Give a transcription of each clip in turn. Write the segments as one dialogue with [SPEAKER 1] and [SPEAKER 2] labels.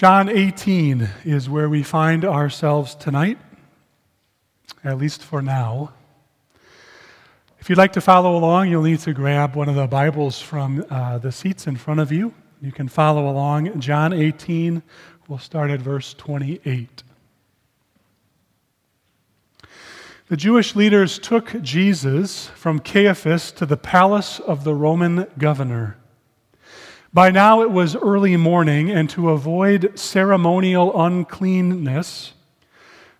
[SPEAKER 1] John 18 is where we find ourselves tonight, at least for now. If you'd like to follow along, you'll need to grab one of the Bibles from uh, the seats in front of you. You can follow along. John 18, we'll start at verse 28. The Jewish leaders took Jesus from Caiaphas to the palace of the Roman governor. By now it was early morning, and to avoid ceremonial uncleanness,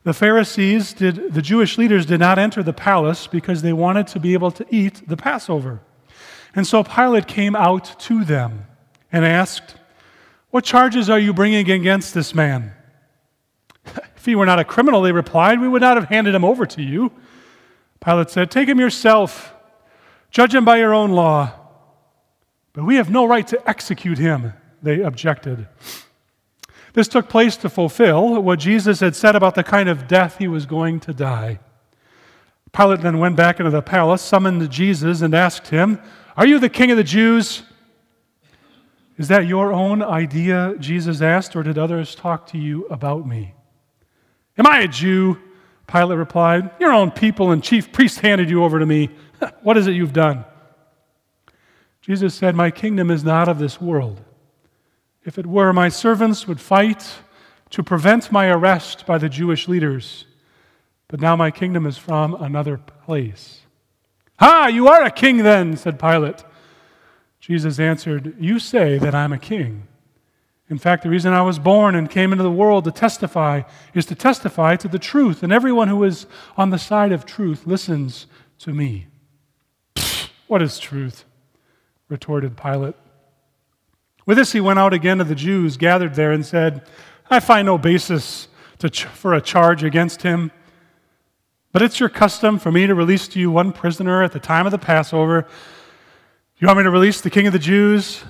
[SPEAKER 1] the Pharisees did, the Jewish leaders did not enter the palace because they wanted to be able to eat the Passover. And so Pilate came out to them and asked, What charges are you bringing against this man? If he were not a criminal, they replied, we would not have handed him over to you. Pilate said, Take him yourself, judge him by your own law. But we have no right to execute him, they objected. This took place to fulfill what Jesus had said about the kind of death he was going to die. Pilate then went back into the palace, summoned Jesus, and asked him, Are you the king of the Jews? Is that your own idea? Jesus asked, or did others talk to you about me? Am I a Jew? Pilate replied. Your own people and chief priests handed you over to me. what is it you've done? Jesus said, My kingdom is not of this world. If it were, my servants would fight to prevent my arrest by the Jewish leaders. But now my kingdom is from another place. Ha, you are a king then, said Pilate. Jesus answered, You say that I'm a king. In fact, the reason I was born and came into the world to testify is to testify to the truth, and everyone who is on the side of truth listens to me. What is truth? Retorted Pilate. With this, he went out again to the Jews gathered there and said, I find no basis ch- for a charge against him. But it's your custom for me to release to you one prisoner at the time of the Passover. You want me to release the king of the Jews?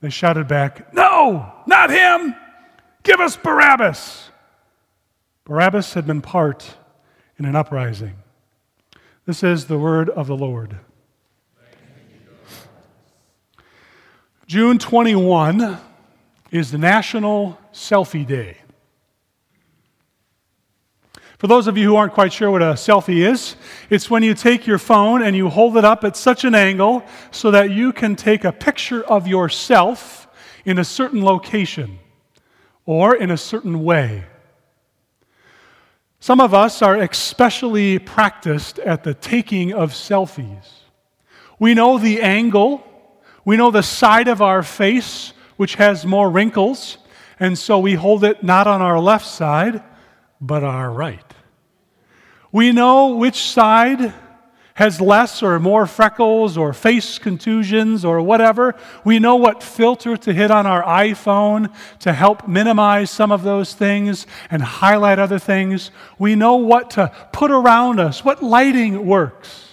[SPEAKER 1] They shouted back, No, not him! Give us Barabbas! Barabbas had been part in an uprising. This is the word of the Lord. June 21 is the National Selfie Day. For those of you who aren't quite sure what a selfie is, it's when you take your phone and you hold it up at such an angle so that you can take a picture of yourself in a certain location or in a certain way. Some of us are especially practiced at the taking of selfies. We know the angle, we know the side of our face, which has more wrinkles, and so we hold it not on our left side, but our right. We know which side has less or more freckles or face contusions or whatever. We know what filter to hit on our iPhone to help minimize some of those things and highlight other things. We know what to put around us, what lighting works.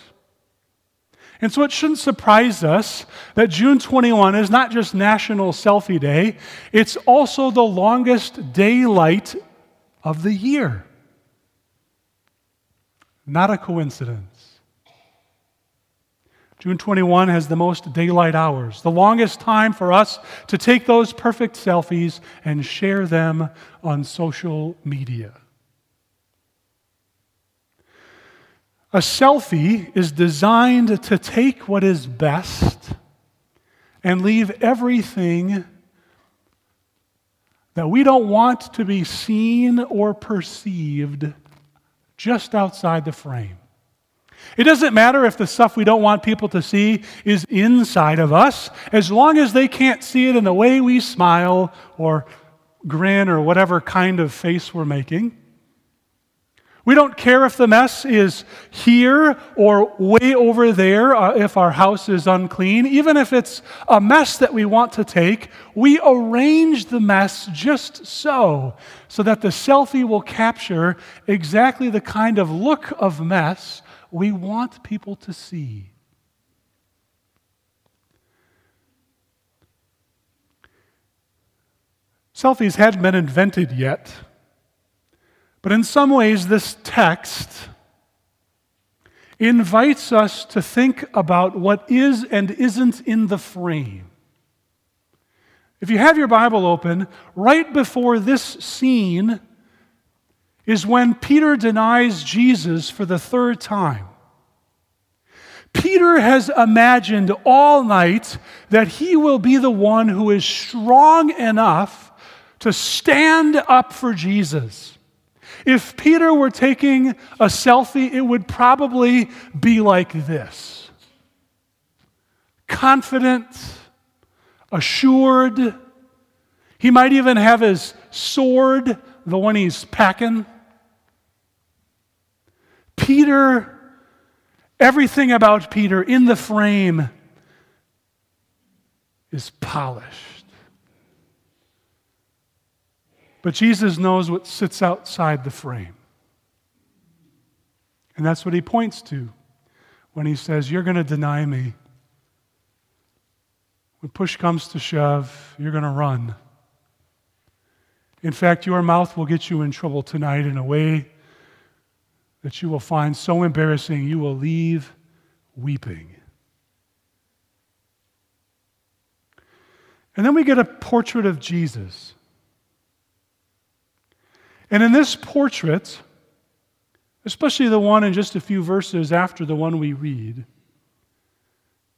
[SPEAKER 1] And so it shouldn't surprise us that June 21 is not just National Selfie Day, it's also the longest daylight of the year. Not a coincidence. June 21 has the most daylight hours, the longest time for us to take those perfect selfies and share them on social media. A selfie is designed to take what is best and leave everything that we don't want to be seen or perceived just outside the frame. It doesn't matter if the stuff we don't want people to see is inside of us, as long as they can't see it in the way we smile or grin or whatever kind of face we're making. We don't care if the mess is here or way over there, uh, if our house is unclean. Even if it's a mess that we want to take, we arrange the mess just so, so that the selfie will capture exactly the kind of look of mess we want people to see. Selfies hadn't been invented yet. But in some ways, this text invites us to think about what is and isn't in the frame. If you have your Bible open, right before this scene is when Peter denies Jesus for the third time. Peter has imagined all night that he will be the one who is strong enough to stand up for Jesus. If Peter were taking a selfie, it would probably be like this confident, assured. He might even have his sword, the one he's packing. Peter, everything about Peter in the frame is polished. But Jesus knows what sits outside the frame. And that's what he points to when he says, You're going to deny me. When push comes to shove, you're going to run. In fact, your mouth will get you in trouble tonight in a way that you will find so embarrassing you will leave weeping. And then we get a portrait of Jesus. And in this portrait, especially the one in just a few verses after the one we read,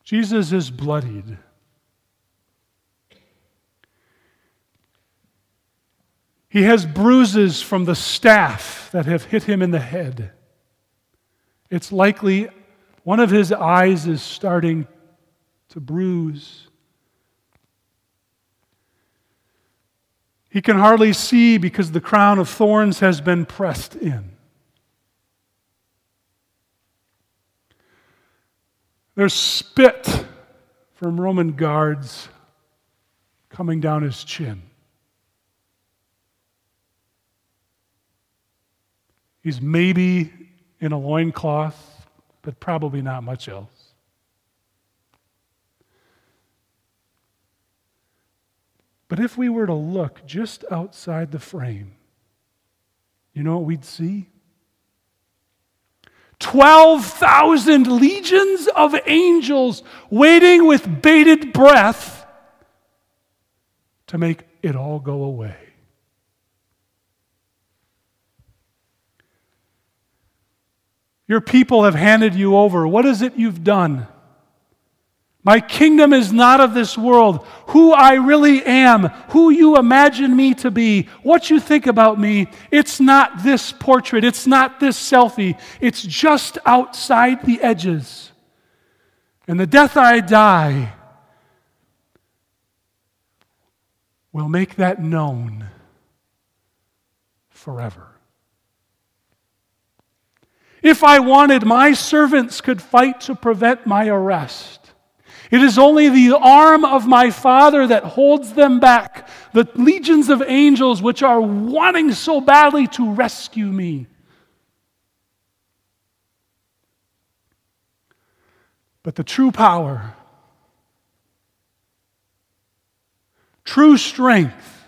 [SPEAKER 1] Jesus is bloodied. He has bruises from the staff that have hit him in the head. It's likely one of his eyes is starting to bruise. He can hardly see because the crown of thorns has been pressed in. There's spit from Roman guards coming down his chin. He's maybe in a loincloth, but probably not much else. But if we were to look just outside the frame, you know what we'd see? 12,000 legions of angels waiting with bated breath to make it all go away. Your people have handed you over. What is it you've done? My kingdom is not of this world. Who I really am, who you imagine me to be, what you think about me, it's not this portrait, it's not this selfie, it's just outside the edges. And the death I die will make that known forever. If I wanted, my servants could fight to prevent my arrest. It is only the arm of my Father that holds them back, the legions of angels which are wanting so badly to rescue me. But the true power, true strength,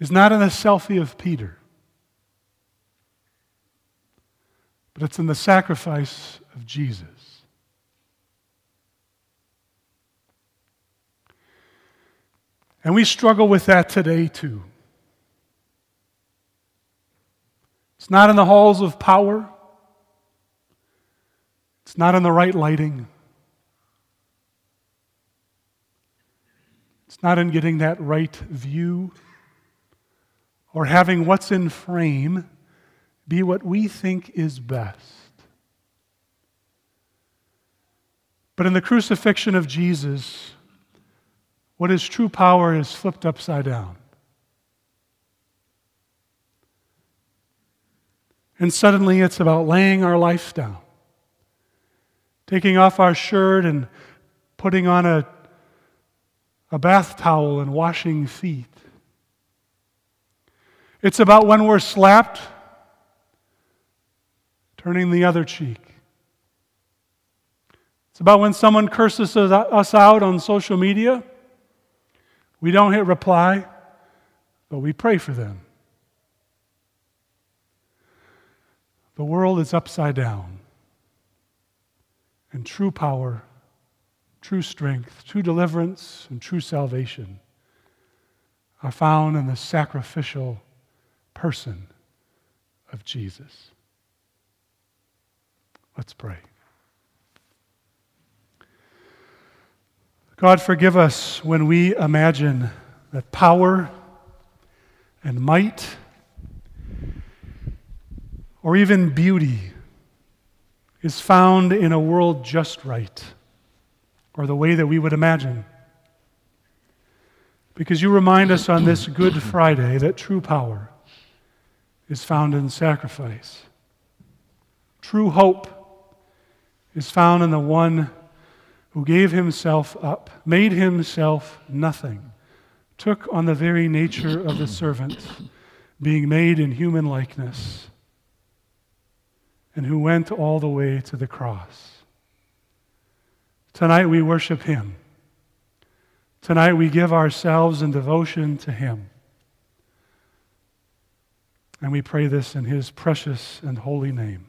[SPEAKER 1] is not in the selfie of Peter. but it's in the sacrifice of Jesus. And we struggle with that today too. It's not in the halls of power. It's not in the right lighting. It's not in getting that right view or having what's in frame be what we think is best. But in the crucifixion of Jesus, what is true power is flipped upside down. And suddenly it's about laying our life down, taking off our shirt and putting on a, a bath towel and washing feet. It's about when we're slapped turning the other cheek. It's about when someone curses us out on social media. We don't hit reply, but we pray for them. The world is upside down, and true power, true strength, true deliverance, and true salvation are found in the sacrificial person of Jesus. Let's pray. God, forgive us when we imagine that power and might or even beauty is found in a world just right or the way that we would imagine. Because you remind us on this Good Friday that true power is found in sacrifice. True hope is found in the one who gave himself up, made himself nothing, took on the very nature of the servant, being made in human likeness, and who went all the way to the cross. Tonight we worship him. Tonight we give ourselves in devotion to him. And we pray this in his precious and holy name.